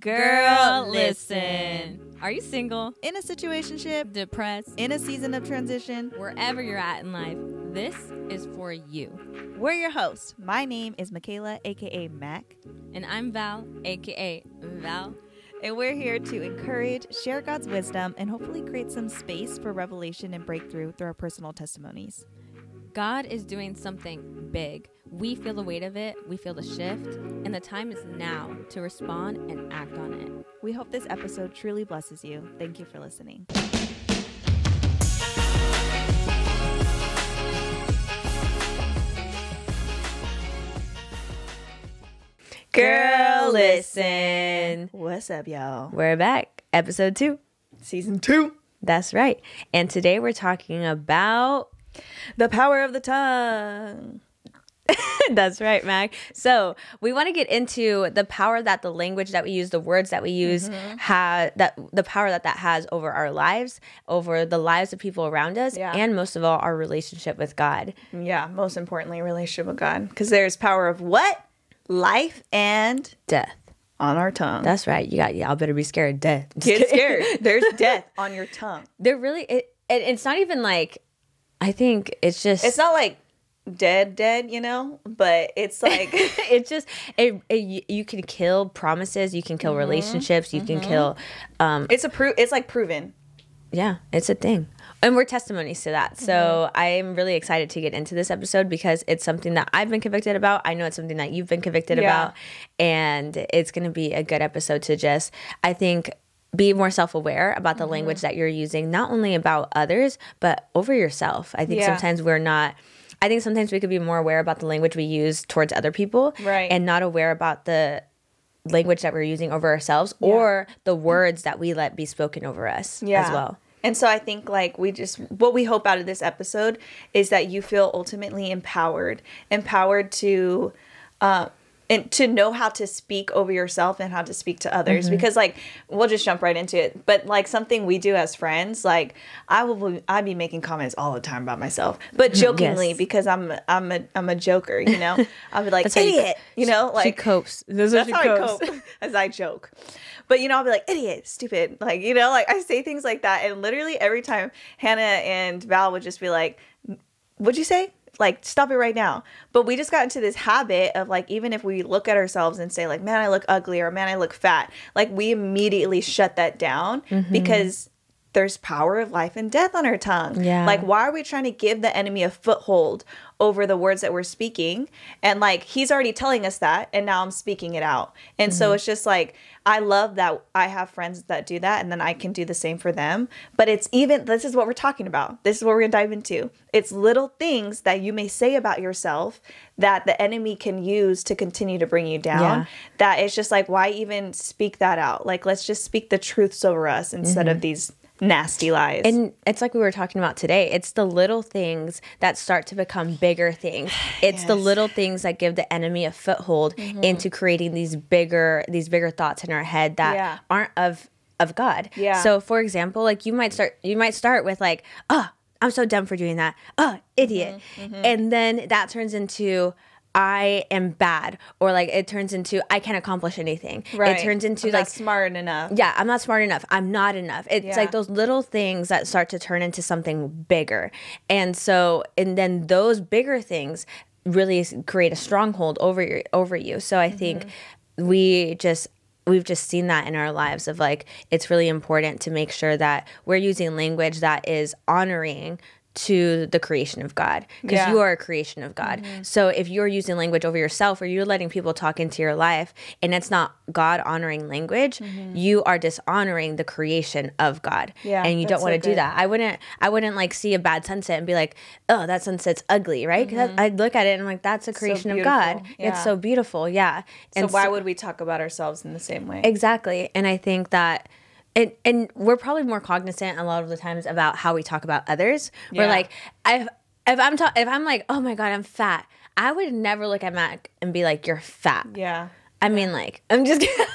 Girl, listen. Are you single, In a situationship, depressed, in a season of transition, wherever you're at in life? This is for you. we're your hosts. My name is Michaela, aka Mac, And I'm Val, aka Val. and we're here to encourage, share God's wisdom, and hopefully create some space for revelation and breakthrough through our personal testimonies. God is doing something big. We feel the weight of it, we feel the shift, and the time is now to respond and act on it. We hope this episode truly blesses you. Thank you for listening. Girl, listen. What's up, y'all? We're back, episode two. Season two. That's right. And today we're talking about The power of the tongue. That's right, Mac. So we want to get into the power that the language that we use, the words that we use, Mm-hmm. have that the power that that has over our lives, over the lives of people around us, Yeah. and most of all, our relationship with God. Yeah, most importantly, relationship with God. Because there's power of what? Life and Death. on our tongue. That's right. You got y'all better be scared of death. Just Get kidding. scared. There's death on your tongue. They're really. It, it, it's not even like. I think it's just. It's not like dead, dead, you know, but it's like it's just it, it, you- can kill promises you can kill Mm-hmm. relationships you can kill um it's a pro. It's like proven. Yeah, it's a thing. And we're testimonies to that. So Mm-hmm. I'm really excited to get into this episode because it's something that I've been convicted about. I know it's something that you've been convicted Yeah. about. And it's going to be a good episode to just, I think, be more self aware about Mm-hmm. the language that you're using, not only about others, but over yourself. I think Yeah. sometimes we're not. I think sometimes we could be more aware about the language we use towards other people Right. and not aware about the language that we're using over ourselves or the words that we let be spoken over us Yeah. as well. And so I think like we just what we hope out of this episode is that you feel ultimately empowered, empowered to uh and to know how to speak over yourself and how to speak to others Mm-hmm. because like we'll just jump right into it but like something we do as friends like i will be, i be making comments all the time about myself but jokingly Yes. because i'm i'm a i'm a joker you know i'll be like That's how you- idiot you know like she copes. That's, that's how I cope as I joke. But you know, I'll be like, idiot, stupid. Like, you know, like I say things like that. And literally every time Hannah and Val would just be like, What'd you say? Like, stop it right now. But we just got into this habit of like, even if we look at ourselves and say, like, man, I look ugly or man, I look fat, like we immediately shut that down Mm-hmm. because there's power of life and death on our tongue. Yeah. Like, why are we trying to give the enemy a foothold over the words that we're speaking? And like, he's already telling us that, and now I'm speaking it out. And so mm-hmm. it's just like, I love that I have friends that do that, and then I can do the same for them. But it's even, this is what we're talking about. This is what we're gonna dive into. It's little things that you may say about yourself that the enemy can use to continue to bring you down. Yeah. That it's just like, why even speak that out? Like, let's just speak the truths over us instead of mm-hmm. these nasty lies. And it's like we were talking about today. It's the little things that start to become bigger things. It's the little things that give the enemy a foothold mm-hmm. into creating these bigger these bigger thoughts in our head that Yeah. aren't of of God. Yeah. So for example, like you might start you might start with like, "Oh, I'm so dumb for doing that. Oh, idiot." Mm-hmm. mm-hmm, And then that turns into I am bad, or like it turns into I can't accomplish anything. Right. It turns into I'm like smart enough. yeah, I'm not smart enough. I'm not enough. It's Yeah. like those little things that start to turn into something bigger. And so, and then those bigger things really create a stronghold over your over you. So I think mm-hmm. we just we've just seen that in our lives of like it's really important to make sure that we're using language that is honoring to the creation of God because Yeah. you are a creation of God. Mm-hmm. So if you're using language over yourself or you're letting people talk into your life and it's not God honoring language, mm-hmm. you are dishonoring the creation of God. Yeah, and you don't want so to do that. I wouldn't I wouldn't like see a bad sunset and be like, "Oh, that sunset's ugly," right? Because mm-hmm. I'd look at it and I'm like, "That's a creation of God. Yeah. It's so beautiful." Yeah. So And why would we talk about ourselves in the same way? Exactly. And I think that and and we're probably more cognizant a lot of the times about how we talk about others. We're like, if if I'm ta- if I'm like, oh my god, I'm fat, I would never look at Mac and be like, you're fat. yeah. I mean, like, I'm just kidding.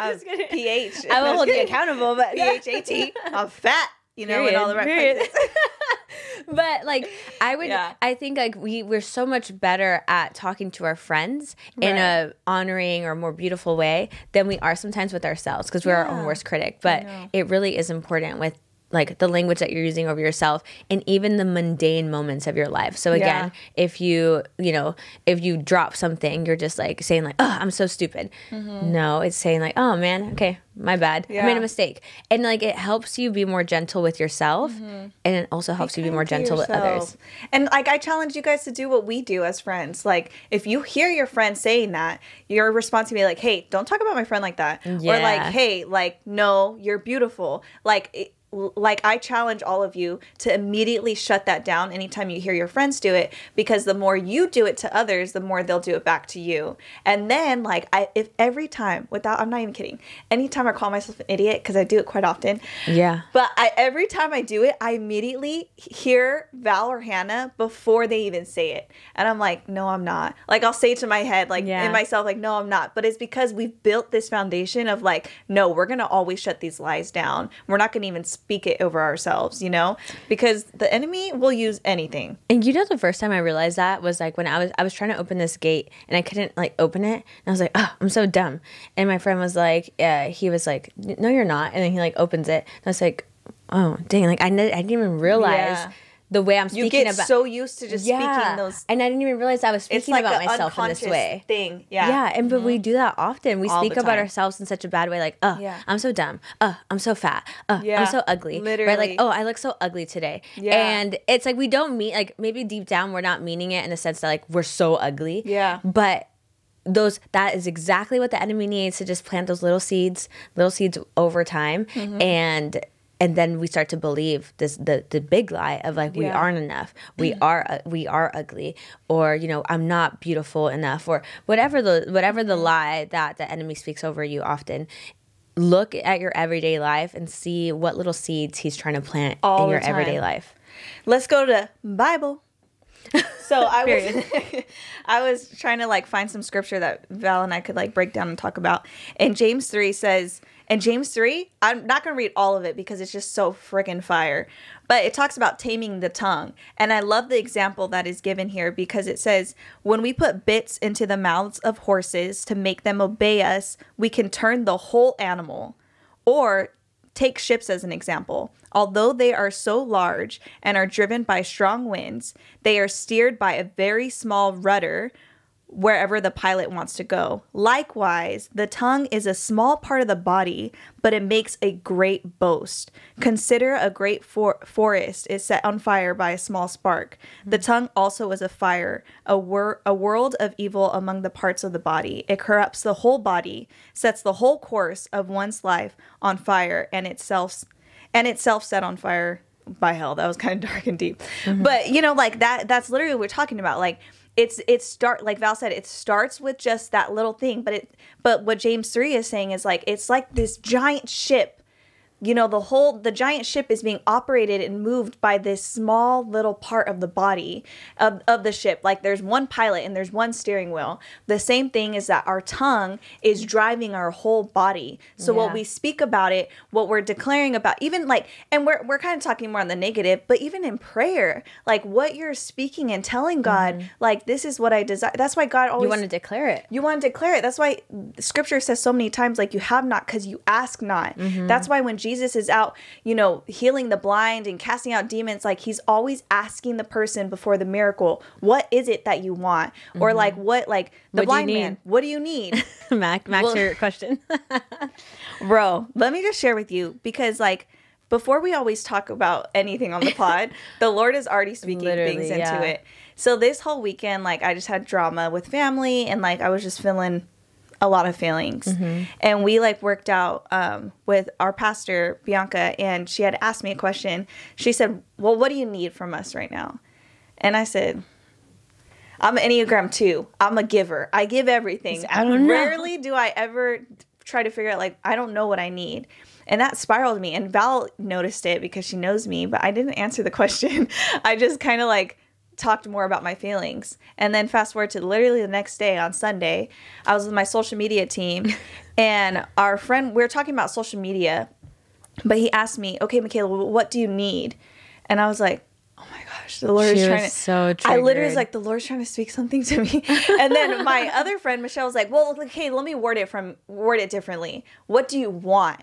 Uh, just kidding. PH. I will hold you accountable, but PHAT. I'm fat, you know, in Period, all the right period. places. but like I would Yeah. I think like we we're so much better at talking to our friends in a honoring or more beautiful way than we are sometimes with ourselves because we're our own worst critic. But it really is important with like the language that you're using over yourself and even the mundane moments of your life. So again, if you, you know, if you drop something, you're just like saying like, "Oh, I'm so stupid." No, it's saying like, "Oh man, okay, my bad. I made Mm-hmm. A mistake." And like it helps you be more gentle with yourself and it also helps you be more gentle with others. And like I challenge you guys to do what we do as friends. Like if you hear your friend saying that, your response to be like, "Hey, don't talk about my friend like that," or like, "Hey, like no, you're beautiful." Like. It, like I challenge all of you to immediately shut that down anytime you hear your friends do it because the more you do it to others the more they'll do it back to you. And then like I if every time without I'm not even kidding. Anytime I call myself an idiot cuz I do it quite often. Yeah. But I, every time I do it, I immediately hear Val or Hannah before they even say it. And I'm like, no, I'm not. Like, I'll say to my head, like, Yeah. in myself, like, no, I'm not. But it's because we've built this foundation of, like, no, we're going to always shut these lies down. We're not going to even speak it over ourselves, you know? Because the enemy will use anything. And you know the first time I realized that was like when I was I was trying to open this gate and I couldn't like open it and I was like, oh, I'm so dumb. And my friend was like, yeah, he was like, no, you're not. And then he like opens it and I was like, oh, dang, like I, didn't- I didn't even realize Yeah. The way I'm speaking. You get about. so used to just speaking those. and I didn't even realize I was speaking like about myself in this way. thing. Yeah. Yeah, and but we mm-hmm. do that often. We All speak about ourselves in such a bad way, like, "Oh, Yeah. I'm so dumb. Oh, I'm so fat. Oh, Yeah, I'm so ugly." Right? literally. Like, "Oh, I look so ugly today." Yeah. And it's like we don't mean like maybe deep down we're not meaning it in the sense that like we're so ugly. Yeah. But those that is exactly what the enemy needs to just plant those little seeds, little seeds over time, Mm-hmm. and and then we start to believe this the the big lie of like we Yeah. aren't enough, we are uh, we are ugly, or you know I'm not beautiful enough, or whatever the whatever Mm-hmm. the lie that the enemy speaks over you often. Look at your everyday life and see what little seeds he's trying to plant All in your everyday life. let's go to Bible. So I was I was trying to like find some scripture that Val and I could like break down and talk about. And James 3 says, and James 3, I'm not going to read all of it because it's just so freaking fire. But it talks about taming the tongue. And I love the example that is given here because it says, when we put bits into the mouths of horses to make them obey us, we can turn the whole animal. Or Take ships as an example. Although they are so large and are driven by strong winds, they are steered by a very small rudder wherever the pilot wants to go. Likewise, the tongue is a small part of the body, but it makes a great boast. Consider a great for- forest is set on fire by a small spark. The mm-hmm. tongue also is a fire, a, wor- a world of evil among the parts of the body. It corrupts the whole body, sets the whole course of one's life on fire, and itself and itself set on fire by hell. That was kind of dark and deep. Mm-hmm. But you know, like that that's literally what we're talking about. Like it's it's start like Val said, it starts with just that little thing, but it but what James 3 is saying is like it's like this giant ship you know the whole the giant ship is being operated and moved by this small little part of the body of, of the ship. Like there's one pilot and there's one steering wheel. The same thing is that our tongue is driving our whole body. So what we speak about it what we're declaring about even like and we're, we're kind of talking more on the negative but even in prayer like what you're speaking and telling god mm-hmm. like this is what i desire. That's why god always You want to declare it. you want to declare it. That's why scripture says so many times, like, you have not because you ask not. Mm-hmm. That's why when Jesus is out, you know, healing the blind and casting out demons, like, he's always asking the person before the miracle, what is it that you want? Or, mm-hmm. like, what, like, the What blind man, what do you need? Mac, Max, Well- your question. Bro, let me just share with you because, like, before we always talk about anything on the pod, the Lord is already speaking Literally, things into yeah. it. So this whole weekend, like I just had drama with family and like I was just feeling a lot of feelings. Mm-hmm. And we like worked out um, with our pastor, Bianca, and she had asked me a question. She said, Well, what do you need from us right now? And I said, I'm an Enneagram 2. I'm a giver. I give everything. I don't know. Rarely do I ever try to figure out, like, I don't know what I need. And that spiraled me. And Val noticed it because she knows me, but I didn't answer the question. I just kind of like talked more about my feelings. And then fast forward to literally the next day on Sunday, I was with my social media team and our friend, we were talking about social media, but he asked me, okay, Michaela, what do you need? And I was like, oh my gosh. the Lord She is trying to. so I literally was like, the Lord's trying to speak something to me. and then my other friend Michelle was like, well, okay, let me word it from word it differently. What do you want?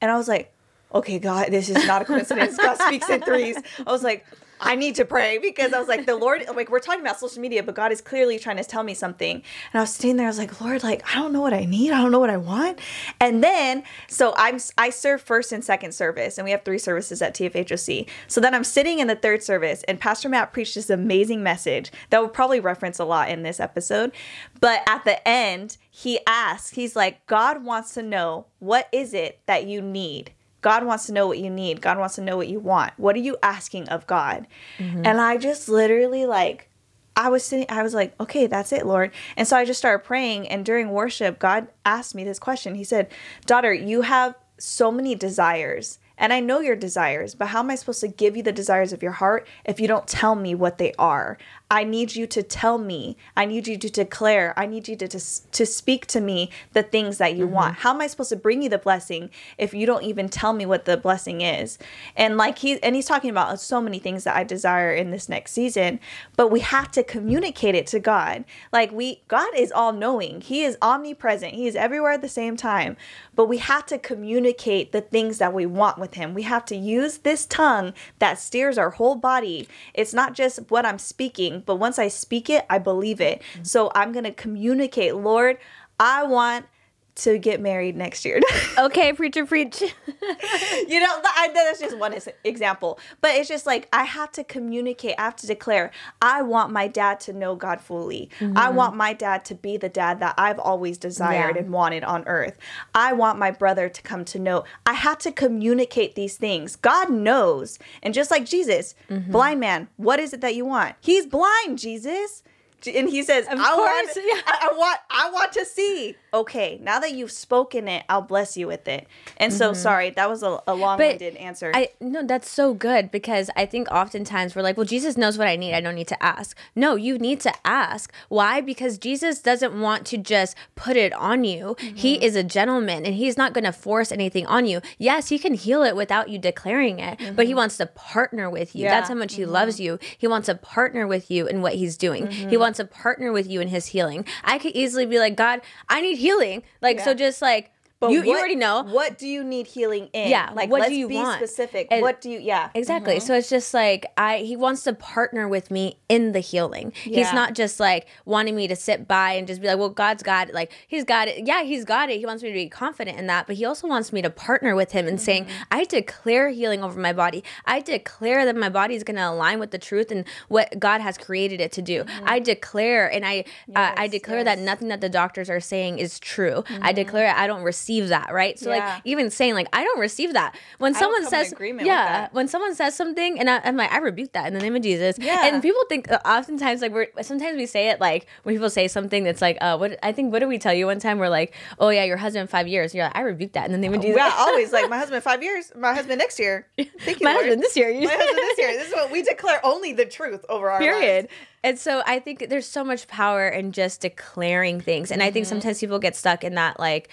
And I was like, okay, God, this is not a coincidence. God speaks in threes. I was like, I need to pray because I was like, the Lord, like, we're talking about social media, but God is clearly trying to tell me something. And I was sitting there, I was like, Lord, like, I don't know what I need. I don't know what I want. And then, so I'm, I serve first and second service, and we have three services at TFHOC. So then I'm sitting in the third service, and Pastor Matt preached this amazing message that will probably reference a lot in this episode. But at the end, he asks, he's like, God wants to know, what is it that you need? God wants to know what you need. God wants to know what you want. What are you asking of God? Mm-hmm. And I just literally like I was sitting I was like, "Okay, that's it, Lord." And so I just started praying and during worship, God asked me this question. He said, "Daughter, you have so many desires." And I know your desires, but how am I supposed to give you the desires of your heart if you don't tell me what they are? I need you to tell me. I need you to declare. I need you to, to, to speak to me the things that you want. Mm-hmm. How am I supposed to bring you the blessing if you don't even tell me what the blessing is? And like he and he's talking about so many things that I desire in this next season, but we have to communicate it to God. Like we God is all knowing. He is omnipresent. He is everywhere at the same time. But we have to communicate the things that we want with him. We have to use this tongue that steers our whole body. It's not just what I'm speaking, but once I speak it, I believe it. So I'm going to communicate, Lord, I want to get married next year. okay, preacher, preach. you know, th- I, that's just one example. But it's just like I have to communicate, I have to declare, I want my dad to know God fully. I mm-hmm. want my dad to be the dad that I've always desired Yeah. and wanted on earth. I want my brother to come to know. I have to communicate these things. God knows. And just like Jesus, mm-hmm. blind man, what is it that you want? He's blind, Jesus. And he says, I want, course, yeah. I, I want, I want to see. Okay, now that you've spoken it, I'll bless you with it. And so, sorry, that was a, a long-winded answer. I no, that's so good because I think oftentimes we're like, well, Jesus knows what I need. I don't need to ask. No, you need to ask. Why? Because Jesus doesn't want to just put it on you. He Mm-hmm. is a gentleman and he's not going to force anything on you. Yes, he can heal it without you declaring it, but he wants to partner with you. Mm-hmm. Yeah. Mm-hmm. That's how much he loves you. He wants to partner with you in what he's doing. He wants to partner with you in his healing. I could easily be like, God, I need healing. Like, so just like, But you, you already know. What do you need healing in? Yeah, Like, what do let's you be want? specific. And- what do you, yeah. Exactly. Mm-hmm. So it's just like I he wants to partner with me in the healing. He's not just like wanting me to sit by and just be like, "Well, God's got it." Like he's got it. Yeah, he's got it. He wants me to be confident in that, but he also wants me to partner with him and saying, Mm-hmm. "I declare healing over my body. I declare that my body is going to align with the truth and what God has created it to do. I declare and I uh, I Yes, declare that nothing that the doctors are saying is true. I declare I don't receive that, right? So. Yeah. like even saying like I don't receive that. When don't someone says yeah, when someone says something and I, I'm like, I rebuke that in the name of Jesus. Yeah. And people think uh, oftentimes like we're sometimes we say it like when people say something that's like, uh, what I think what did we tell you one time? We're like, oh yeah, your husband five years. You're like, I rebuke that in the name of Jesus. Yeah, always like my husband five years, my husband next year. Thank you, My Lord. husband this year. My husband this year. This is what we declare only the truth over our period. lives. And so I think there's so much power in just declaring things, and I Mm-hmm. think sometimes people get stuck in that like,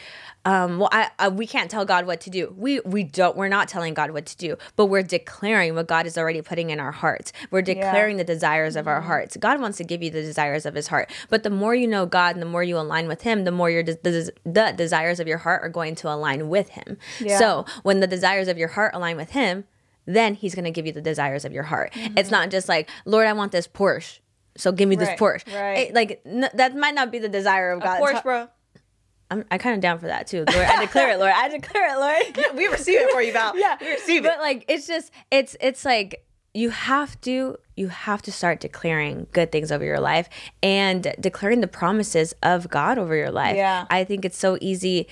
um, well, I, I we can't tell God what to do. We we don't. We're not telling God what to do, but we're declaring what God is already putting in our hearts. We're declaring the desires of Mm-hmm. our hearts. God wants to give you the desires of His heart, but the more you know God and the more you align with Him, the more your des- the, the desires of your heart are going to align with Him. Yeah. So when the desires of your heart align with Him, then He's going to give you the desires of your heart. It's not just like, Lord, I want this Porsche. So give me this. Right, Porsche. right. It- like n- that might not be the desire of God. Porsche, bro. I'm I kind of down for that too. Lord, I declare it, Lord. I declare it, Lord. We receive it for you, Val. yeah, we receive it. But like, it's just, it's, it's like you have to, you have to start declaring good things over your life and declaring the promises of God over your life. Yeah. I think it's so easy.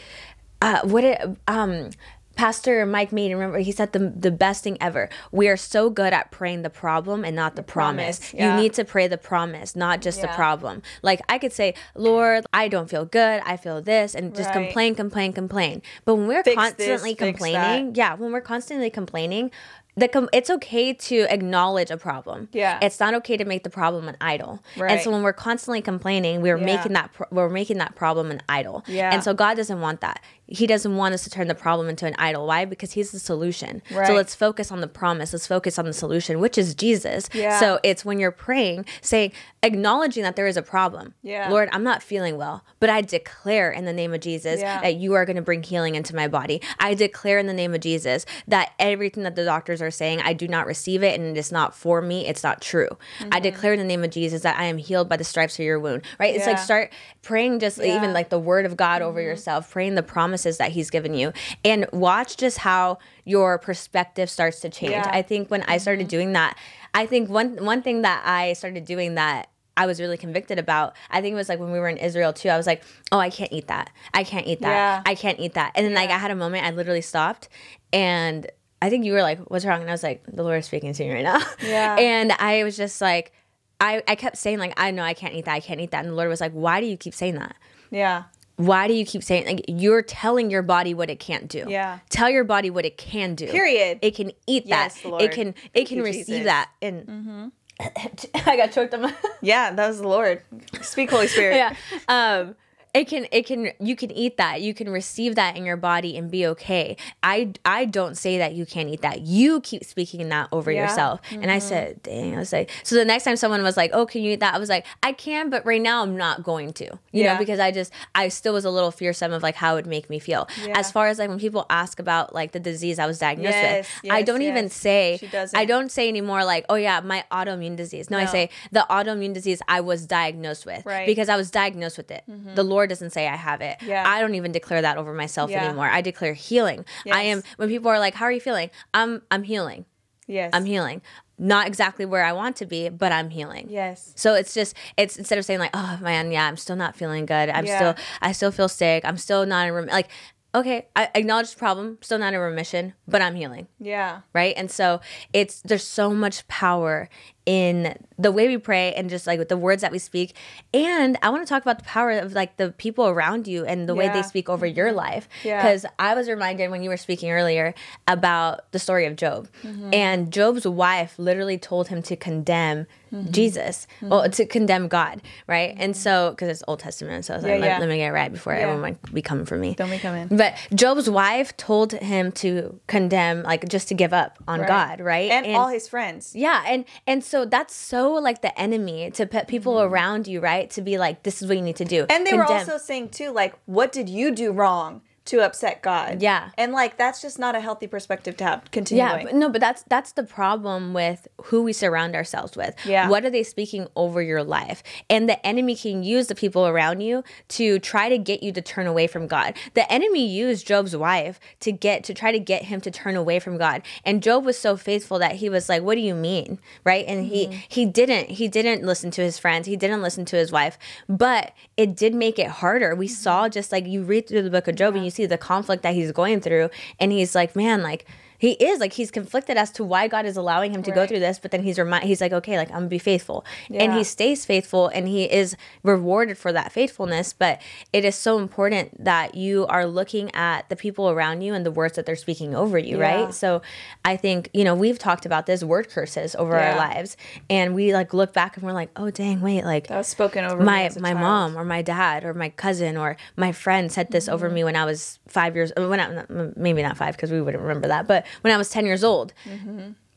Uh, what it, um. Pastor Mike Mead, remember he said the the best thing ever. We are so good at praying the problem and not the, promise. promise, yeah. You need to pray the promise, not just the problem. Like I could say, Lord, I don't feel good. I feel this, and just Right. complain, complain, complain. But when we're Fix constantly that. complaining, yeah, when we're constantly complaining, the com- it's okay to acknowledge a problem. Yeah. it's not okay to make the problem an idol. Right. And so when we're constantly complaining, we're Yeah. making that pro- we're making that problem an idol. Yeah. and so God doesn't want that. He doesn't want us to turn the problem into an idol. Why? Because he's the solution. Right. So let's focus on the promise. Let's focus on the solution, which is Jesus. Yeah. So it's when you're praying, saying, acknowledging that there is a problem. Yeah. Lord, I'm not feeling well, but I declare in the name of Jesus Yeah. that you are going to bring healing into my body. I declare in the name of Jesus that everything that the doctors are saying, I do not receive it and it is not for me. It's not true. I mm-hmm. declare in the name of Jesus that I am healed by the stripes of your wound. Right? It's like start praying just even like the word of God over mm-hmm. yourself, praying the promises that he's given you and watch just how your perspective starts to change. Yeah. I think when I started mm-hmm. doing that, I think one one thing that I started doing that I was really convicted about. I think it was like when we were in Israel too. I was like, "Oh, I can't eat that. I can't eat that. Yeah. I can't eat that." And then like I had a moment. I literally stopped, and I think you were like, "What's wrong?" And I was like, "The Lord is speaking to me right now." Yeah. And I was just like, I I kept saying like, "I know I can't eat that. I can't eat that." And the Lord was like, "Why do you keep saying that?" Yeah. Why do you keep saying like you're telling your body what it can't do Yeah. tell your body what it can do Period. it can eat that Lord. it can it can receive Jesus. that and mm-hmm. i got choked on my Yeah, that was the Lord. Speak, Holy Spirit. yeah um it can it can you can eat that. You can receive that in your body and be okay. I i don't say that you can't eat that. You keep speaking that over Yeah. yourself. And i mm-hmm. said dang i was like so the next time someone was like oh can you eat that? I was like i can but right now i'm not going to you Yeah. know because i just i still was a little fearsome of like how it would make me feel. Yeah. as far as like when people ask about like the disease i was diagnosed Yes, with i don't even say i don't say anymore like oh yeah my autoimmune disease. No, i say the autoimmune disease i was diagnosed with Right. because I was diagnosed with it. Mm-hmm. The Lord doesn't say I have it. Yeah. I don't even declare that over myself Yeah. anymore. I declare healing. I am when people are like, "How are you feeling?" I'm I'm healing. Yes. I'm healing. Not exactly where I want to be, but I'm healing. Yes. So it's just it's instead of saying like, "Oh man, yeah, I'm still not feeling good. I'm Yeah. still I still feel sick. I'm still not in rem-. like." Okay, I acknowledge the problem. Still not in remission, but I'm healing Yeah. right and so it's there's so much power in the way we pray and just like with the words that we speak and i want to talk about the power of like the people around you and the way they speak over your life Yeah. because i was reminded when you were speaking earlier about the story of job Mm-hmm. and job's wife literally told him to condemn Mm-hmm. jesus well to condemn god right and so because it's old testament so i was like Yeah, let, let me get it right before Yeah. everyone might be coming for me Don't be coming. but Job's wife told him to condemn, like just to give up on Right. God, right? And, all his friends. yeah, and and so that's so like the enemy to put people around you, right? To be like, this is what you need to do. Mm-hmm. And they were also saying too, like, what did you do wrong to upset God? Yeah. And like that's just not a healthy perspective to have continuing. yeah, but no, but that's that's the problem with who we surround ourselves with. Yeah. what are they speaking over your life? And the enemy can use the people around you to try to get you to turn away from God. The enemy used Job's wife to get to try to get him to turn away from God. And Job was so faithful that he was like, "What do you mean?" Right? And he mm-hmm. he didn't he didn't listen to his friends. He didn't listen to his wife. But it did make it harder. We mm-hmm. saw just like you read through the book of Job and you see the conflict that he's going through and he's like, "Man, like he is like he's conflicted as to why God is allowing him to go through this, but then he's remind he's like, okay, like I'm gonna be faithful, and he stays faithful, and he is rewarded for that faithfulness. But it is so important that you are looking at the people around you and the words that they're speaking over you, Yeah. right? So I think you know we've talked about this word curses over our lives, and we like look back and we're like, oh dang, wait, like That was spoken over me my my child. mom or my dad or my cousin or my friend said this Mm-hmm. over me when I was five years when I maybe not five because we wouldn't remember that but when I was ten years old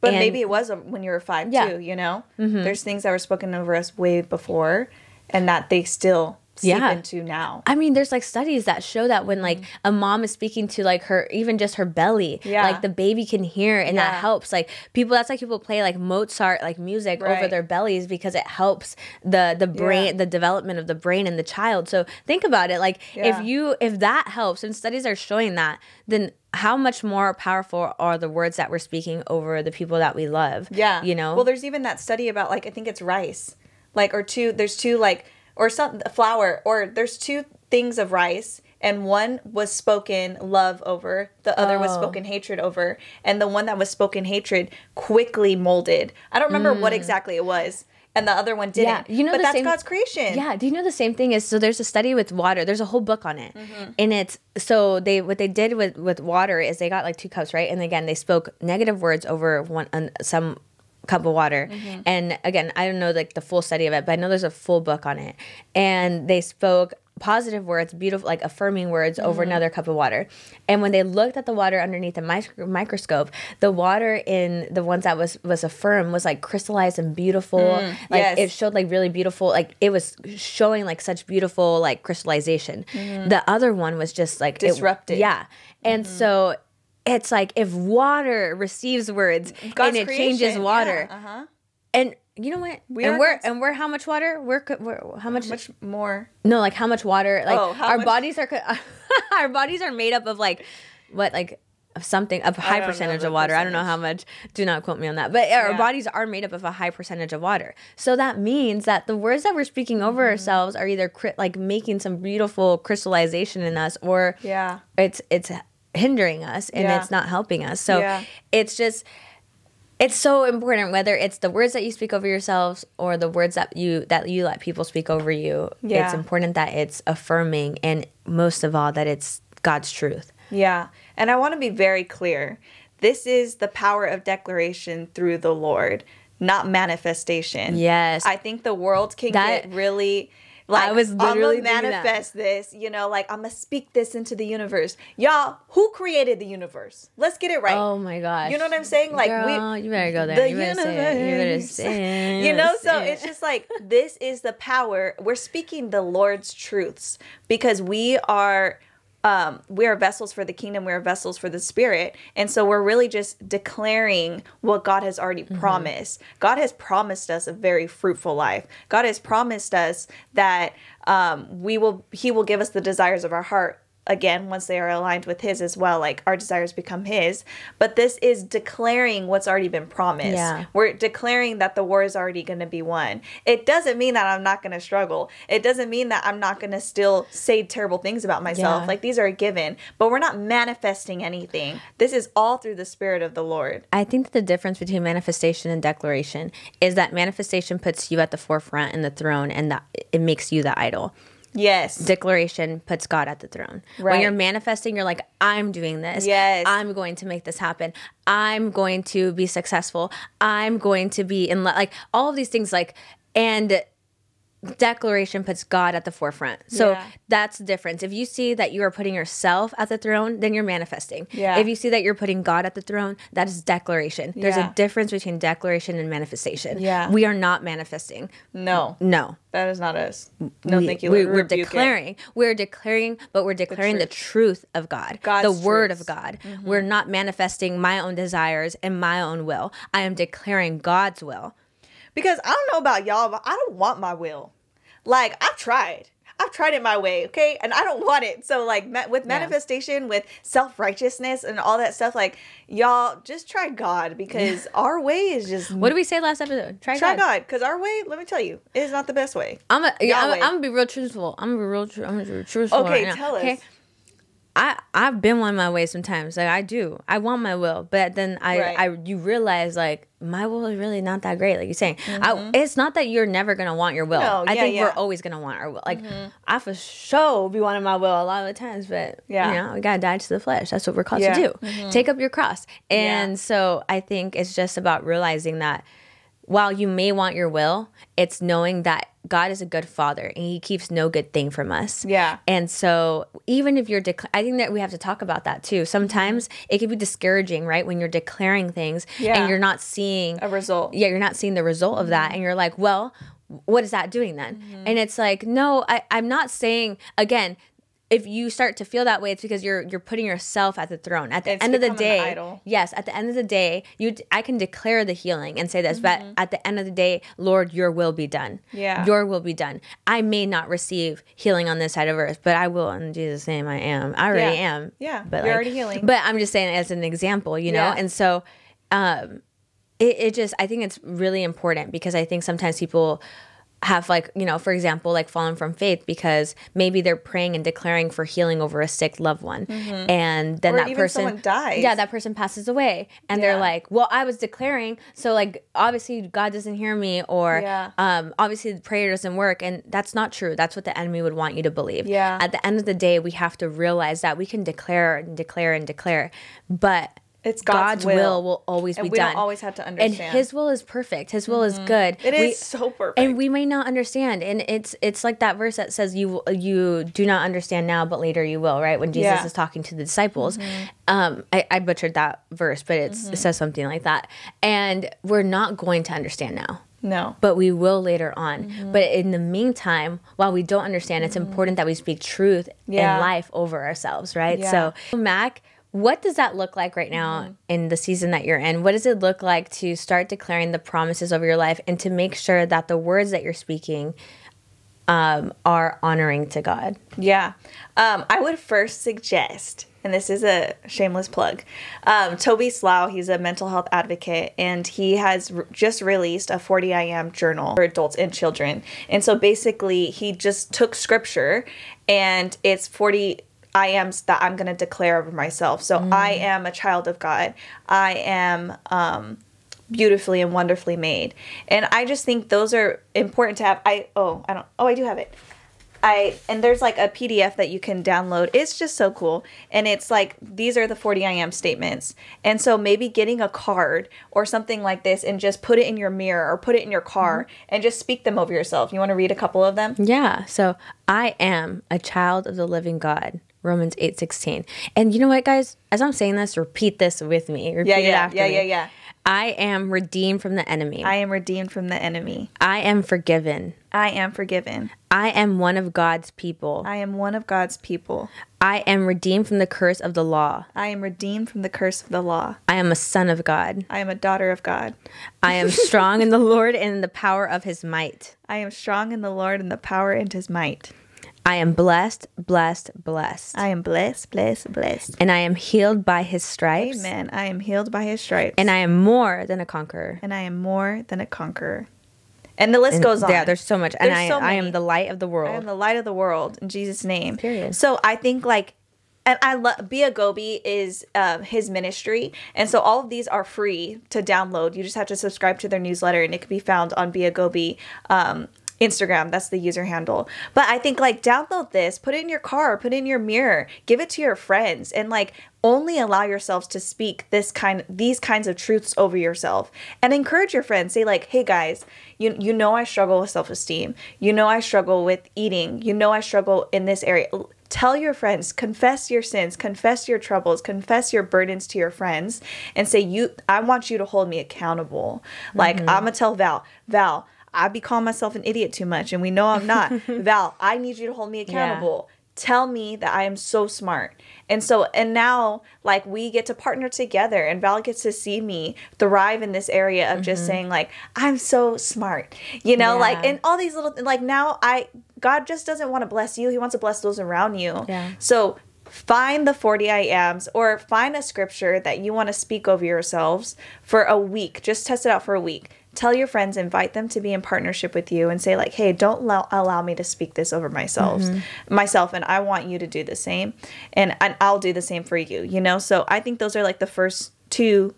But And- maybe it was when you were five Yeah. Mm-hmm. too, you know? There's things that were spoken over us way before and that they still Yeah. into now. I mean, there's like studies that show that when like mm. a mom is speaking to like her, even just her belly. Yeah. like the baby can hear, and that helps. Like people, that's like people play like Mozart like music over their bellies because it helps the the brain, Yeah. the development of the brain in the child. So think about it. Like Yeah. if you if that helps, and studies are showing that, then how much more powerful are the words that we're speaking over the people that we love? Yeah. you know. Well, there's even that study about like I think it's rice, like or two. There's two like or some flour or there's two things of rice. And one was spoken love over, the other was Oh. spoken hatred over, and the one that was spoken hatred quickly molded. I don't remember what exactly it was, and the other one didn't. Mm. Yeah, you know but that's same- God's creation. Yeah. Do you know the same thing is so there's a study with water. There's a whole book on it, Mm-hmm. and it's so they what they did with with water is they got like two cups right, and again they spoke negative words over one un, some cup of water, Mm-hmm. and again I don't know like the full study of it, but I know there's a full book on it, and they spoke positive words, beautiful, like affirming words over mm-hmm. another cup of water. And when they looked at the water underneath the mic- microscope, the water in the ones that was was affirmed was like crystallized and beautiful. Mm, like yes. it showed like really beautiful, like it was showing like such beautiful like crystallization. Mm-hmm. The other one was just like it- Disrupted. yeah, and mm-hmm. so. It's like if water receives words God's and it changes water, Yeah, uh-huh. and you know what? We and we're God's- and we're how much water? We're, we're how much? Much more. no, like how much water? Like Oh, our much- bodies are our bodies are made up of like what like of something a high percentage of water. I don't know how much. Do not quote me on that. But our bodies are made up of a high percentage of water. So that means that the words that we're speaking over Mm-hmm. ourselves are either cri- like making some beautiful crystallization in us, or Yeah. it's it's hindering us and Yeah. it's not helping us. So Yeah. it's just it's so important whether it's the words that you speak over yourselves or the words that you that you let people speak over you. It's important that it's affirming and most of all that it's God's truth. Yeah. And I want to be very clear. This is the power of declaration through the Lord, not manifestation. Yes. I think the world can That- get really like I was literally I'm gonna manifest this, you know, like I'm gonna speak this into the universe. Y'all, who created the universe? Let's get it right. Oh my gosh. You know what I'm saying? Like Girl, we you better go there. the you better say it. You better universe. say it. you know so it's just like this is the power we're speaking the lord's truths because we are um, we are vessels for the kingdom we are vessels for the spirit. And so we're really just declaring what god has already Mm-hmm. promised. God has promised us a very fruitful life. God has promised us that um, we will he will give us the desires of our heart again once they are aligned with his as well like our desires become his but this is declaring what's already been promised Yeah. we're declaring that the war is already going to be won. It doesn't mean that I'm not going to struggle. It doesn't mean that I'm not going to still say terrible things about myself. Yeah. Like these are a given, but we're not manifesting anything. This is all through the Spirit of the Lord. I think that the difference between manifestation and declaration is that manifestation puts you at the forefront in the throne and that it makes you the idol. Yes. Declaration puts God at the throne. Right. When you're manifesting, you're like, I'm doing this. Yes. I'm going to make this happen. I'm going to be successful. I'm going to be in lo-" like all of these things like and declaration puts God at the forefront. So Yeah. that's the difference. If you see that you are putting yourself at the throne, then you're manifesting. Yeah. If you see that you're putting God at the throne, that is declaration. There's Yeah. a difference between declaration and manifestation. Yeah. We are not manifesting. no, No. that is not us. No, we, thank you. We, we're Rebuke it. declaring. We're declaring, but we're declaring the truth, of God, God's the word truths. of God. Mm-hmm. We're not manifesting my own desires and my own will. I am declaring God's will. Because I don't know about y'all, but I don't want my will. Like I've tried. I've tried it my way, okay? And I don't want it. So like ma- with manifestation, with self-righteousness and all that stuff, like y'all just try God because our way is just What did we say last episode? Try, try God. Because our way, let me tell you, is not the best way. I'm a, yeah, I'm, I'm gonna be real truthful. I'm gonna be real. Tr- I'm gonna be truthful. Okay, right now, tell us. I I've been one my way sometimes. Like I do. I want my will, but then I Right. I you realize like my will is really not that great. Like you're saying, I, it's not that you're never gonna want your will. Mm-hmm. No, I yeah, think yeah. Mm-hmm. we're always gonna want our will. Like I for sure be wanting my will a lot of the times, but Yeah. you know we gotta die to the flesh. That's what we're called Yeah. Mm-hmm. to do. Take up your cross. And so I think it's just about realizing that while you may want your will, it's knowing that God is a good father and he keeps no good thing from us. Yeah. And so even if you're, dec- I think that we have to talk about that too. Sometimes it can be discouraging, right? When you're declaring things Yeah. and you're not seeing A result. Yeah, you're not seeing the result of that. And you're like, well, what is that doing then? Mm-hmm. And it's like, no, I, I'm not saying, again, if you start to feel that way, it's because you're you're putting yourself at the throne. At the It's end of the day, yes, at the end of the day, you I can declare the healing and say this, but at the end of the day, Lord, your will be done. Yeah. Your will be done. I may not receive healing on this side of earth, but I will in Jesus' name I am. I already Yeah. am. Yeah. But You're like- already healing. But I'm just saying as an example, you know? Yeah. And so um it, it just I think it's really important because I think sometimes people have like you know for example like fallen from faith because maybe they're praying and declaring for healing over a sick loved one and then Mm-hmm. Or that person dies. yeah that person passes away and Yeah. they're like well i was declaring so like obviously god doesn't hear me or Yeah. um obviously the prayer doesn't work and that's not true that's what the enemy would want you to believe Yeah. at the end of the day we have to realize that we can declare and declare and declare but It's God's, God's will. will. will always And be we done. don't always have to understand. Mm-hmm. His will is perfect. His will is good. It is We- so perfect. and we may not understand and it's it's like that verse that says you you do not understand now but later you will right when jesus Yeah. Mm-hmm. is talking to the disciples um I, I butchered that verse but it's, it says something like that and we're not going to understand now no. but we will later on Mm-hmm. but in the meantime while we don't understand it's important that we speak truth Yeah. in life over ourselves right Yeah. so mac what does that look like right now Mm-hmm. in the season that you're in what does it look like to start declaring the promises of your life and to make sure that the words that you're speaking um, are honoring to god Yeah. Um, I would first suggest, and this is a shameless plug, um, Toby Slough, he's a mental health advocate, and he has r- just released a 40 IM journal for adults and children. And so basically, he just took scripture and it's 40 IMs that I'm going to declare over myself. So I am a child of God. I am. Um, beautifully and wonderfully made. And I just think those are important to have. I oh, I don't oh, I do have it. I and there's like a PDF that you can download. It's just so cool. And it's like these are the 40 I am statements. And so maybe getting a card or something like this and just put it in your mirror or put it in your car and just speak them over yourself. You want to read a couple of them? yeah so i am a child of the living god romans 8 16 and you know what guys as i'm saying this repeat this with me repeat Yeah, it yeah, after yeah, me. yeah, yeah. i am redeemed from the enemy I am redeemed from the enemy. I am forgiven. I am forgiven. I am one of God's people. I am one of God's people. I am redeemed from the curse of the law. I am redeemed from the curse of the law. I am a son of God. I am a daughter of God. I am strong in the Lord and in the power of his might. I am strong in the Lord and the power and his might. I am blessed, blessed, blessed. I am blessed, blessed, blessed. and I am healed by his stripes. Amen. I am healed by his stripes. And I am more than a conqueror. and I am more than a conqueror. And the list goes on. Yeah, there's so much. And I, so I am the light of the world. I am the light of the world in Jesus' name. Period. So I think like, and I love Bia Gobi is um, his ministry, and so all of these are free to download. You just have to subscribe to their newsletter, and it can be found on Bia Gobi. Um, Instagram, that's the user handle. But I think like download this, put it in your car, put it in your mirror, give it to your friends, and like only allow yourselves to speak this kind these kinds of truths over yourself. And encourage your friends. Say like hey guys you you know i struggle with self-esteem. You know i struggle with eating. You know i struggle in this area. Tell your friends confess your sins confess your troubles confess your burdens to your friends and say you i want you to hold me accountable. Like mm-hmm. i'm gonna tell val val i be calling myself an idiot too much and we know i'm not val i need you to hold me accountable tell me that I am so smart. And so, and now, like, we get to partner together, and Val gets to see me thrive in this area of just saying, like, I'm so smart, you know, like, Mm-hmm. And all these little, like, now I, God just doesn't want to bless you, He wants to bless those around you. Yeah. So, find the 40 I ams or find a scripture that you want to speak over yourselves for a week. Just test it out for a week. Tell your friends, invite them to be in partnership with you and say like, "Hey, don't allow, allow me to speak this over myself, myself and I want you to do the same and, and I'll do the same for you." You know? So, I think those are like the first two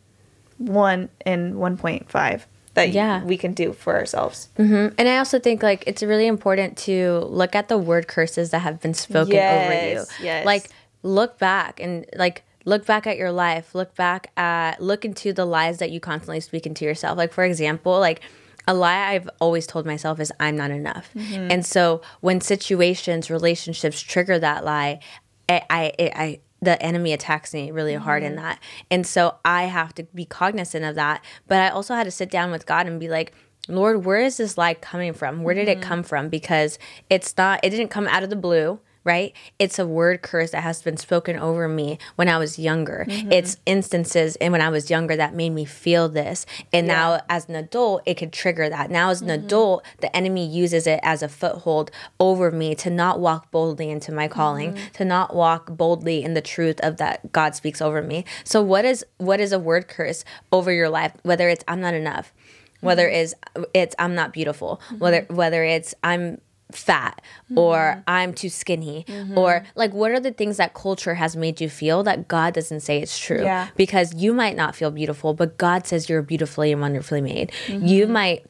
1 and 1.5 that Yeah. we can do for ourselves. Mhm. And I also think like it's really important to look at the word curses that have been spoken over you. Yes, yes. Like look back and like look back at your life. Look back at look into the lies that you constantly speak into yourself. Like for example, like a lie I've always told myself is I'm not enough. Mm-hmm. And so when situations, relationships trigger that lie, I I, I the enemy attacks me really hard Mm-hmm. in that. And so I have to be cognizant of that. But I also had to sit down with God and be like, Lord, where is this lie coming from? Where did Mm-hmm. it come from? Because it's not, it didn't come out of the blue, right? It's a word curse that has been spoken over me when I was younger. Mm-hmm. It's instances and when I was younger that made me feel this. And now as an adult, it could trigger that. Now as an Mm-hmm. adult, the enemy uses it as a foothold over me to not walk boldly into my calling, Mm-hmm. to not walk boldly in the truth of that God speaks over me. So what is what is a word curse over your life? Whether it's I'm not enough, whether it's it's I'm not beautiful, whether whether it's I'm fat or I'm too skinny or like what are the things that culture has made you feel that God doesn't say it's true Yeah. because you might not feel beautiful but God says you're beautifully and wonderfully made. You might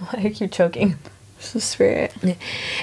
I keep choking. The spirit.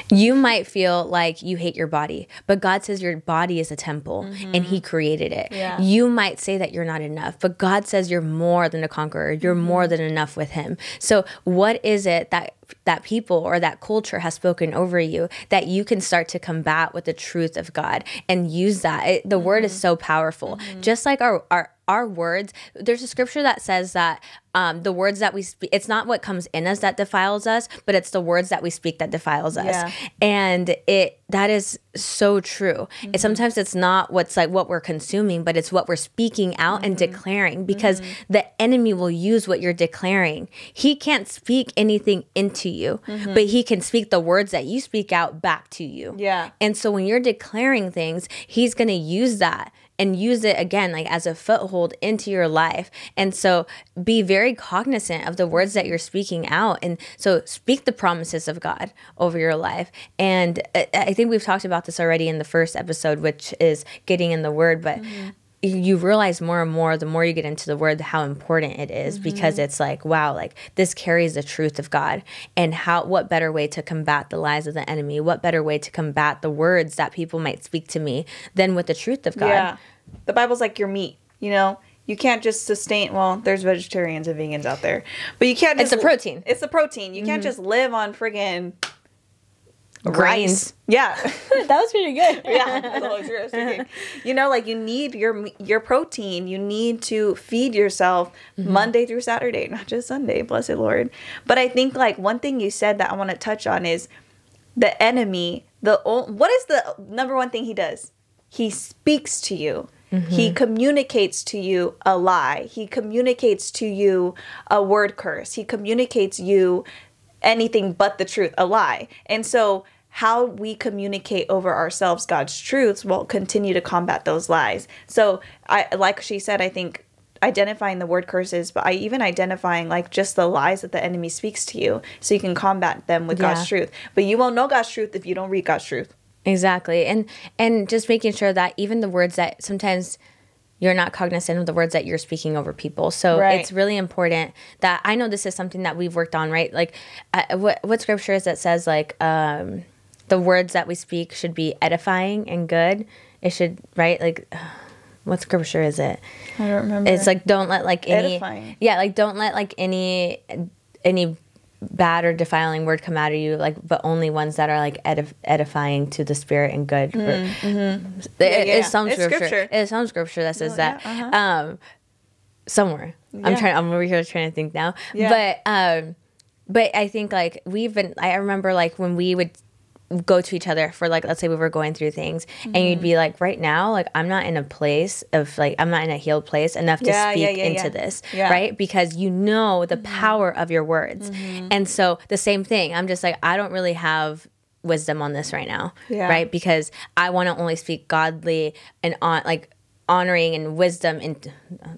You might feel like you hate your body, but God says your body is a temple and mm-hmm. He created it. Yeah. You might say that you're not enough, but God says you're more than a conqueror. You're mm-hmm. more than enough with Him. So, what is it that that people or that culture has spoken over you that you can start to combat with the truth of God and use that? It, the word is mm-hmm. so powerful. Just like our our our words there's a scripture that says that um, the words that we speak it's not what comes in us that defiles us but it's the words that we speak that defiles us Yeah. and it that is so true Mm-hmm. It- sometimes it's not what's like what we're consuming but it's what we're speaking out and Mm-hmm. declaring because the enemy will use what you're declaring he can't speak anything into you but he can speak the words that you speak out back to you Yeah. and so when you're declaring things, he's going to use that and use it again like as a foothold into your life. And so be very cognizant of the words that you're speaking out and so speak the promises of God over your life. And I I think we've talked about this already in the first episode which is getting in the word, but mm-hmm. You realize more and more the more you get into the word how important it is mm-hmm. because it's like wow like this carries the truth of god and how what better way to combat the lies of the enemy what better way to combat the words that people might speak to me than with the truth of god Yeah. The Bible's like your meat, you know? You can't just sustain well, there's vegetarians and vegans out there. But you can't It's a protein. It's a protein. You can't mm-hmm. just live on friggin' Grains. rice. Yeah. that was pretty good yeah, that's the Holy was. You know, like you need your your protein. You need to feed yourself Mm-hmm. Monday through Saturday, not just Sunday. Blessed Lord. But I think like one thing you said that I want to touch on is the enemy. The what is the number one thing he does? He speaks to you. He communicates to you a lie. He communicates to you a word curse. He communicates you anything but the truth, a lie. And so, how we communicate over ourselves God's truths will continue to combat those lies. So, I like she said, I think identifying the word curses, but I even identifying like just the lies that the enemy speaks to you, so you can combat them with Yeah. God's truth. But you won't know God's truth if you don't read God's truth. Exactly. And and just making sure that even the words that sometimes you're not cognizant of the words that you're speaking over people. So Right. it's really important that I know this is something that we've worked on, right? Like uh, what what scripture is that says like um the words that we speak should be edifying and good. It should right like what scripture is it? I don't remember. It's like don't let like any Edifying. yeah like don't let like any any bad or defiling word come out of you like but only ones that are like edif- edifying to the spirit and good It- Mm-hmm. yeah, it's yeah. some It's scripture. scripture. it's some scripture that says Oh, that yeah, uh-huh. um somewhere i'm trying i'm over here trying to think now Yeah. but um but i think like we've been i remember like when we would go to each other for like let's say we were going through things and Mm-hmm. you'd be like right now like i'm not in a place of like i'm not in a healed place enough to Yeah, speak yeah, yeah, into this. Mm-hmm. right because you know the power of your words and so the same thing i'm just like i don't really have wisdom on this right now Yeah. right because i want to only speak godly and on like honoring and wisdom and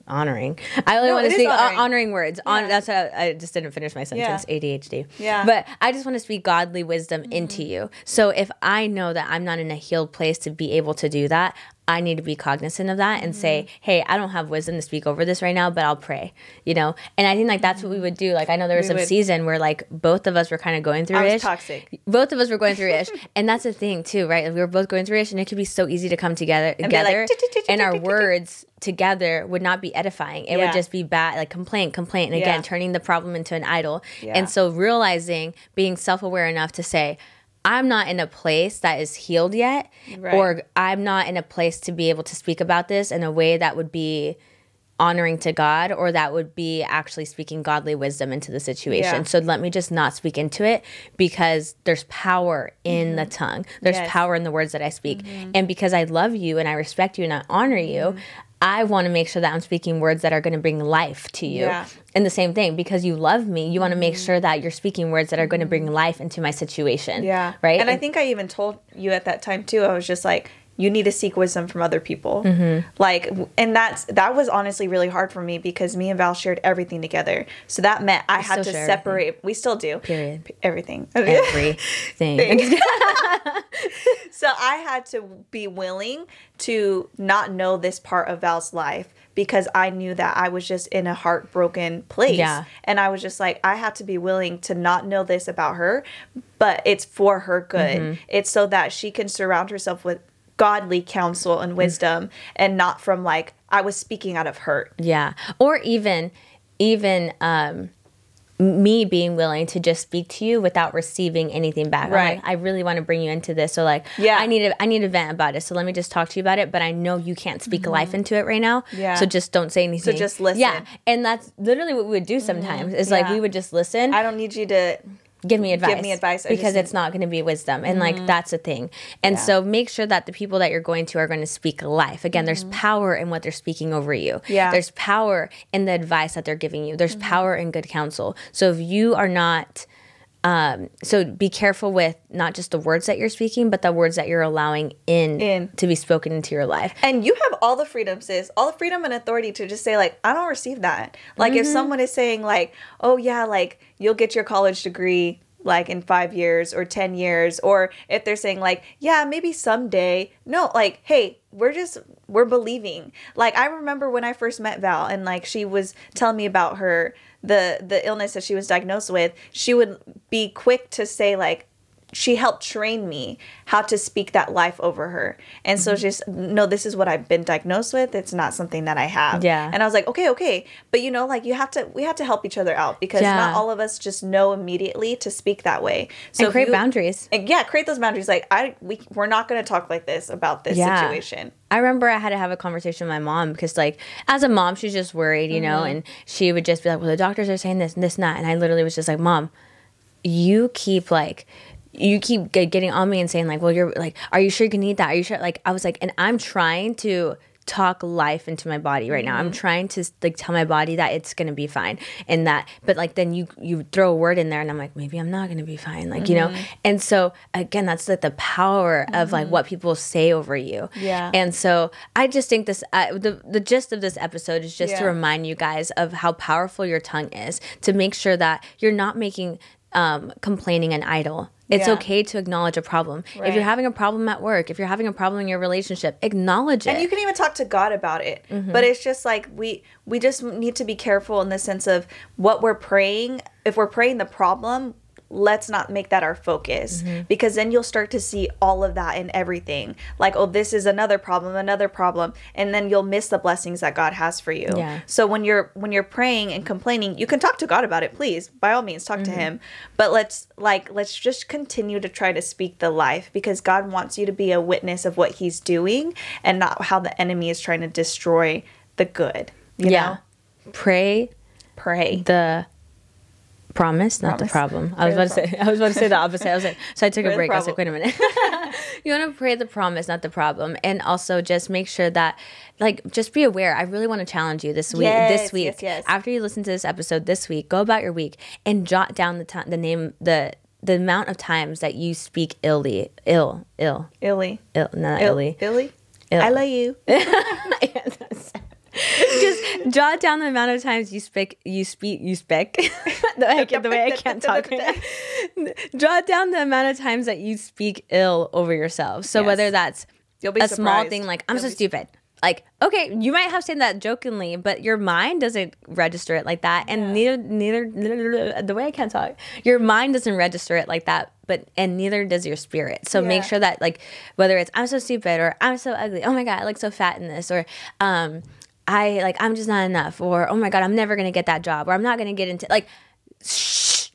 honoring i only No, want to speak honoring, honoring. honoring words on Yeah. that's how i just didn't finish my sentence adhd Yeah. but i just want to speak godly wisdom Mm-hmm. into you so if i know that i'm not in a healed place to be able to do that I need to be cognizant of that and say, Mm-hmm. hey, I don't have wisdom to speak over this right now, but I'll pray, you know? And I think like that's what we would do. Like I know there was We some would. season where like both of us were kind of going through I was ish. toxic. Both of us were going through ish. and that's the thing too, right? Like, we were both going through ish and it could be so easy to come together like, together and our words together would not be edifying. It would just be bad, like complaint, complaint, and again, turning the problem into an idol. And so realizing, being self aware enough to say, I'm not in a place that is healed yet, Right. or I'm not in a place to be able to speak about this in a way that would be honoring to God or that would be actually speaking godly wisdom into the situation. Yeah. So let me just not speak into it because there's power in the mm-hmm. tongue. There's Yes. power in the words that I speak. Mm-hmm. And because I love you and I respect you and I honor you, mm-hmm. I want to make sure that I'm speaking words that are going to bring life to you. Yeah. And the same thing, because you love me, you want to make mm-hmm. sure that you're speaking words that are going to bring mm-hmm. life into my situation. Yeah. Right. And I think I even told you at that time too. I was just like, you need to seek wisdom from other people. Mm-hmm. Like, and that's that was honestly really hard for me because me and Val shared everything together. So that meant I had to separate. We still do. Period. P- Everything. Everything. so I had to be willing to not know this part of Val's life because I knew that I was just in a heartbroken place. Yeah. And I was just like, I have to be willing to not know this about her, but it's for her good. Mm-hmm. It's so that she can surround herself with godly counsel and wisdom and not from like, I was speaking out of hurt. Yeah. Or even even um me being willing to just speak to you without receiving anything back. Right. like, I really want to bring you into this. So like Yeah. I need a, I need to vent about it. So let me just talk to you about it. But I know you can't speak life into it right now. Mm-hmm. Yeah. So just don't say anything. So just listen. Yeah. And that's literally what we would do sometimes. Is like we would just listen. I don't need you to give me advice. Give me advice. I because Mm-hmm. it's not going to be wisdom, and like that's a thing. And Yeah. so make sure that the people that you're going to are going to speak life. Again, there's power in what they're speaking over you. Mm-hmm. Yeah. Mm-hmm. there's power in the advice that they're giving you. There's power in good counsel. So if you are not um, so be careful with not just the words that you're speaking, but the words that you're allowing in, In. to be spoken into your life. And you have all the freedom, sis, all the freedom and authority to just say, like, I don't receive that. Like, Mm-hmm. if someone is saying, like, oh, yeah, like, you'll get your college degree, like, in five years or 10 years, or if they're saying, like, yeah, maybe someday. No, like, hey, we're just, we're believing. Like, I remember when I first met Val and, like, she was telling me about her, the, the illness that she was diagnosed with, she would be quick to say, like, she helped train me how to speak that life over her. And Mm-hmm. so just no, this is what I've been diagnosed with. It's not something that I have. Yeah. And I was like, okay, okay. But you know, like you have to we have to help each other out because Yeah. not all of us just know immediately to speak that way. So and create you- boundaries. and yeah, create those boundaries. Like I we we're not gonna talk like this about this Yeah. situation. I remember I had to have a conversation with my mom because, like, as a mom, she's just worried, you know, and she would just be like, "Well, the doctors are saying this and this and that," and I literally was just like, "Mom, you keep like." You keep get- getting on me and saying like, "Well, you're like, are you sure you can eat that? Are you sure?" Like, I was like, and I'm trying to talk life into my body right now. I'm trying to like tell my body that it's gonna be fine, and that. But like, then you you throw a word in there, and I'm like, maybe I'm not gonna be fine. Like, you know. And so again, that's like the power of like what people say over you. Yeah. And so I just think this uh, the the gist of this episode is just to remind you guys of how powerful your tongue is to make sure that you're not making um, complaining an idol. It's Yeah. okay to acknowledge a problem. If you're having a problem at work, if you're having a problem in your relationship, acknowledge it. And you can even talk to God about it. Mm-hmm. But it's just like we we just need to be careful in the sense of what we're praying. If we're praying the problem, let's not make that our focus Mm-hmm. because then you'll start to see all of that in everything. Like, oh, this is another problem, another problem, and then you'll miss the blessings that God has for you. Yeah. So when you're when you're praying and complaining, you can talk to God about it, please. By all means, talk Mm-hmm. to him. But let's like let's just continue to try to speak the life because God wants you to be a witness of what he's doing and not how the enemy is trying to destroy the good. You yeah. know? Pray Pray. the promise, not the Promise. problem. I was about the to say I was about to say the opposite. I was like, so I took Pray a break. I was like, wait a minute. you want to pray the promise, not the problem, and also just make sure that, like, just be aware. I really want to challenge you this week. Yes, this week, yes, yes. after you listen to this episode this week, go about your week and jot down the time, the name, the the amount of times that you speak illy, ill, ill, Illy. ill, not Il- illy. Illy. Ill. I love you. just jot down the amount of times you speak you speak you speak. The, way I can, the way I can't talk. Jot down the amount of times that you speak ill over yourself. So Yes. whether that's You'll be a small thing like i'm You'll so stupid. Like okay you might have said that jokingly but your mind doesn't register it like that and neither neither the way i can't talk your mind doesn't register it like that but and neither does your spirit. So make sure that like whether it's i'm so stupid or i'm so ugly oh my god i look so fat in this or um i like i'm just not enough or oh my god i'm never gonna get that job or i'm not gonna get into like shh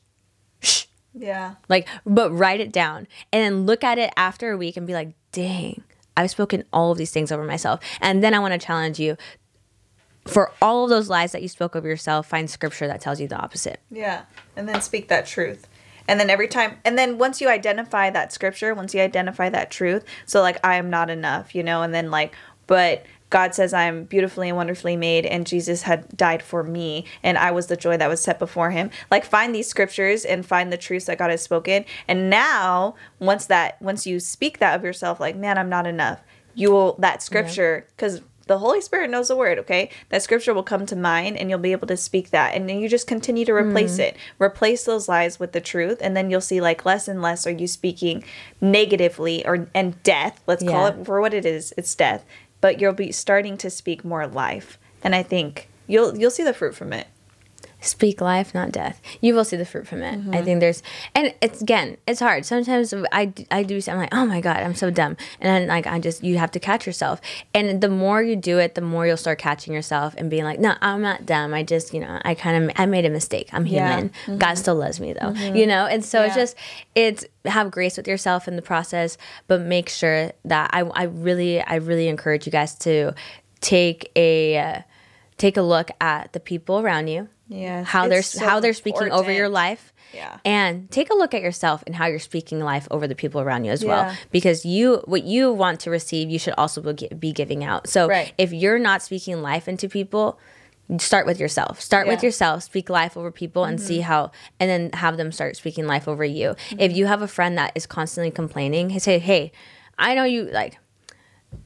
shh Yeah. like, but write it down and then look at it after a week and be like, dang, I've spoken all of these things over myself. And then I want to challenge you for all of those lies that you spoke over yourself, find scripture that tells you the opposite. Yeah. And then speak that truth. And then every time, and then once you identify that scripture, once you identify that truth, so like, I am not enough, you know, and then like, but God says I'm beautifully and wonderfully made, and Jesus had died for me, and I was the joy that was set before him. Like, find these scriptures and find the truths that God has spoken. And now, once that, once you speak that of yourself, like, man, I'm not enough, you will that scripture because the Holy Spirit knows the word, okay? That scripture will come to mind and you'll be able to speak that. And then you just continue to replace Mm. it. Replace those lies with the truth. And then you'll see like less and less are you speaking negatively or and death. Let's call it for what it is. It's death. But you'll be starting to speak more life. And I think you'll you'll see the fruit from it. Speak life not death. You will see the fruit from it i think there's and it's again it's hard. Sometimes i i do i'm like oh my god i'm so dumb. And then like i just you have to catch yourself. And the more you do it the more you'll start catching yourself and being like no i'm not dumb. I just you know i kind of i made a mistake. I'm Yeah. human. God still loves me though you know? And so it's just it's have grace with yourself in the process but make sure that i i really i really encourage you guys to take a uh, take a look at the people around you Yes, how they're so how they're speaking over your life. Yeah. and take a look at yourself and how you're speaking life over the people around you as well. Because you what you want to receive you should also be giving out. So Right. if you're not speaking life into people start with yourself. Start with Yeah. Mm-hmm. yourself. Speak life over people and see how and then have them start speaking life over you. If you have a friend that is constantly complaining say hey i know you like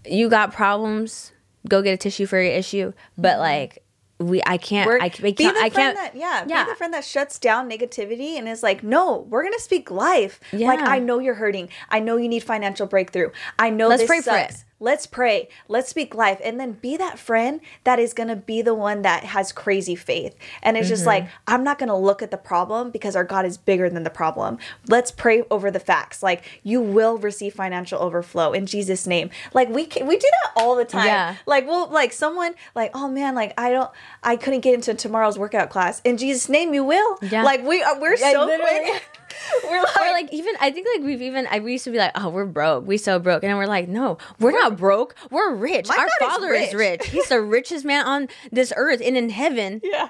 you got problems. Go get a tissue for your issue. But like we i can't. We're- i, I can't the i friend can't that yeah, Yeah. be the friend that shuts down negativity and is like no we're gonna speak life like i know you're hurting i know you need financial breakthrough i know Let's this pray for it. Let's pray. Let's speak life. And then be that friend that is gonna be the one that has crazy faith. And it's Mm-hmm. just like i'm not gonna look at the problem because our god is bigger than the problem. Let's pray over the facts. Like you will receive financial overflow in jesus name. Like we can, we do that all the time. Yeah. like well like someone like oh man like i don't i couldn't get into tomorrow's workout class. In jesus name you will. Yeah. like we are we're Yeah, so literally. quick we're like, like even I think like we've even I we used to be like oh we're broke. We so broke. And then we're like no we're, not broke. We're rich. Our God is father is rich." rich. He's the richest man on this earth and in heaven. Yeah.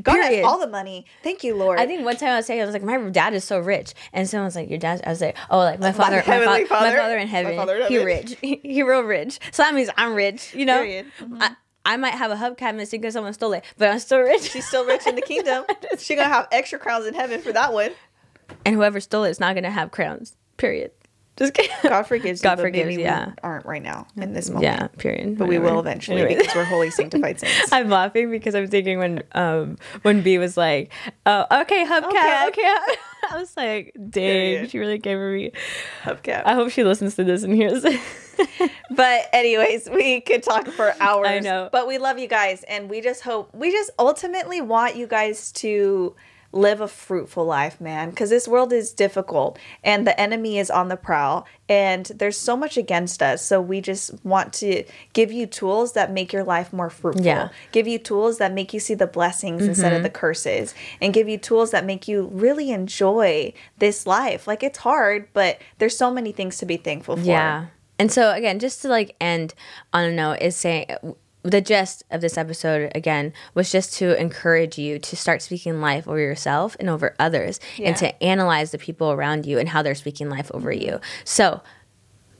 God has all the money. Thank you lord. I think one time I was saying I was like my dad is so rich. And someone was like your dad I was like oh like my father my, heavenly fa- my father? father in My heaven. father in he heaven. rich. He, he real rich. So that means I'm rich you know? Period. Mm-hmm. I, I might have a hubcap missing because someone stole it but I'm still rich. She's still rich in the kingdom. She's gonna have extra crowns in heaven for that one and whoever stole it is not gonna have crowns period just kidding god forgives God you, forgives, yeah. we aren't right now in this moment yeah period but we will eventually Anyway. because we're holy sanctified saints I'm laughing because I'm thinking when um when B was like, "Oh, okay, hubcap, Okay. okay." I was like, "Dang, she really gave me." Hubcap. I hope she listens to this and hears it. But anyways, we could talk for hours. I know. But we love you guys and we just hope we just ultimately want you guys to live a fruitful life, man, cuz this world is difficult and the enemy is on the prowl and there's so much against us. So we just want to give you tools that make your life more fruitful. Yeah. Give you tools that make you see the blessings instead of mm-hmm. the curses and give you tools that make you really enjoy this life. Like it's hard, but there's so many things to be thankful for. yeah. And so again, just to like end on a note is saying the gist of this episode again was just to encourage you to start speaking life over yourself and over others Yeah. and to analyze the people around you and how they're speaking life over you. So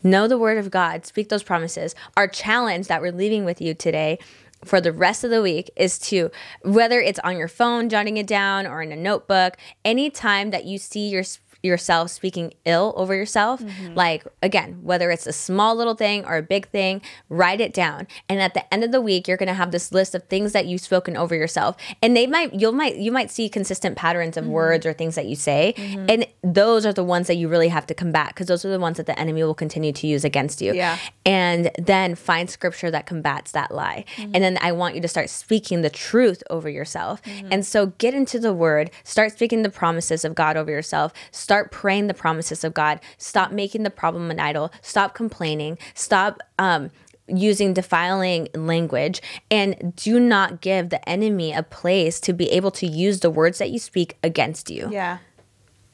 know the word of God, speak those promises. Our challenge that we're leaving with you today for the rest of the week is to whether it's on your phone jotting it down or in a notebook, anytime that you see your yourself speaking ill over yourself, mm-hmm. like again, whether it's a small little thing or a big thing, write it down. And at the end of the week, you're going to have this list of things that you've spoken over yourself. And they might you might you might see consistent patterns of mm-hmm. words or things that you say, mm-hmm. and those are the ones that you really have to combat because those are the ones that the enemy will continue to use against you. Yeah. And then find scripture that combats that lie. And then I want you to start speaking the truth over yourself. And so get into the word, start speaking the promises of God over yourself, start praying the promises of God, stop making the problem an idol, stop complaining, stop um using defiling language and do not give the enemy a place to be able to use the words that you speak against you Yeah.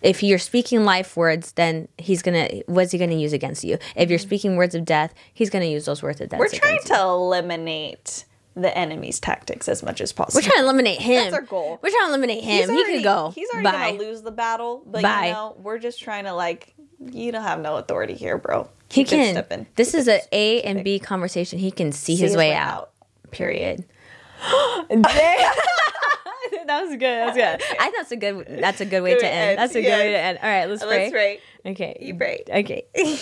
if you're speaking life words, then he's gonna what's he gonna use against you? If you're speaking words of death, he's gonna use those words of death. We're trying against you. to eliminate the enemy's tactics as much as possible. We're trying to eliminate him. That's our goal. We're trying to eliminate him. He's he already- could go. He's already Bye. gonna lose the battle, but Bye. you know, we're just trying to like, you don't have no authority here, bro. He Keep it can. stepping. This Keep is a A and B conversation. He can see, See his, way, out. Period. that was good. That was good. I think that's a good. That's a good way Good to end. end, That's a good way to end. All right, let's pray. Let's pray. Okay. You pray. Okay.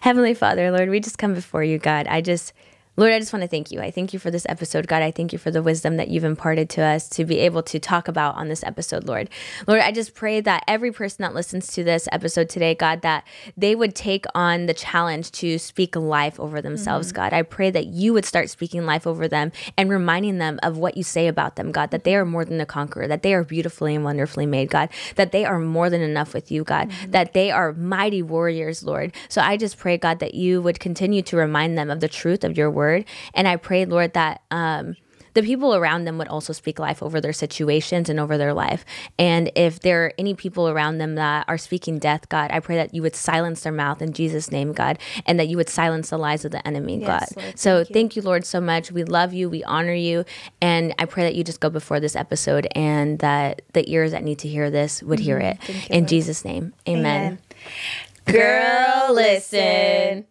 Heavenly Father, Lord, we just come before you, God. I just Lord, I just want to thank you. I thank you for this episode, God. I thank you for the wisdom that you've imparted to us to be able to talk about on this episode, Lord. Lord, I just pray that every person that listens to this episode today, God, that they would take on the challenge to speak life over themselves, mm-hmm. God. I pray that you would start speaking life over them and reminding them of what you say about them, God, that they are more than a conqueror, that they are beautifully and wonderfully made, God, that they are more than enough with you, God, mm-hmm. that they are mighty warriors, Lord. So I just pray, God, that you would continue to remind them of the truth of your word word. And I prayed, Lord, that um, the people around them would also speak life over their situations and over their life. And if there are any people around them that are speaking death, God, I pray that you would silence their mouth in Jesus' name, God, and that you would silence the lies of the enemy, yes, God. Lord, so thank you. thank you, Lord, so much. We love you, we honor you, and I pray that you just go before this episode and that the ears that need to hear this would mm-hmm. hear it. You, in Lord. Jesus' name, amen. amen. Girl, listen.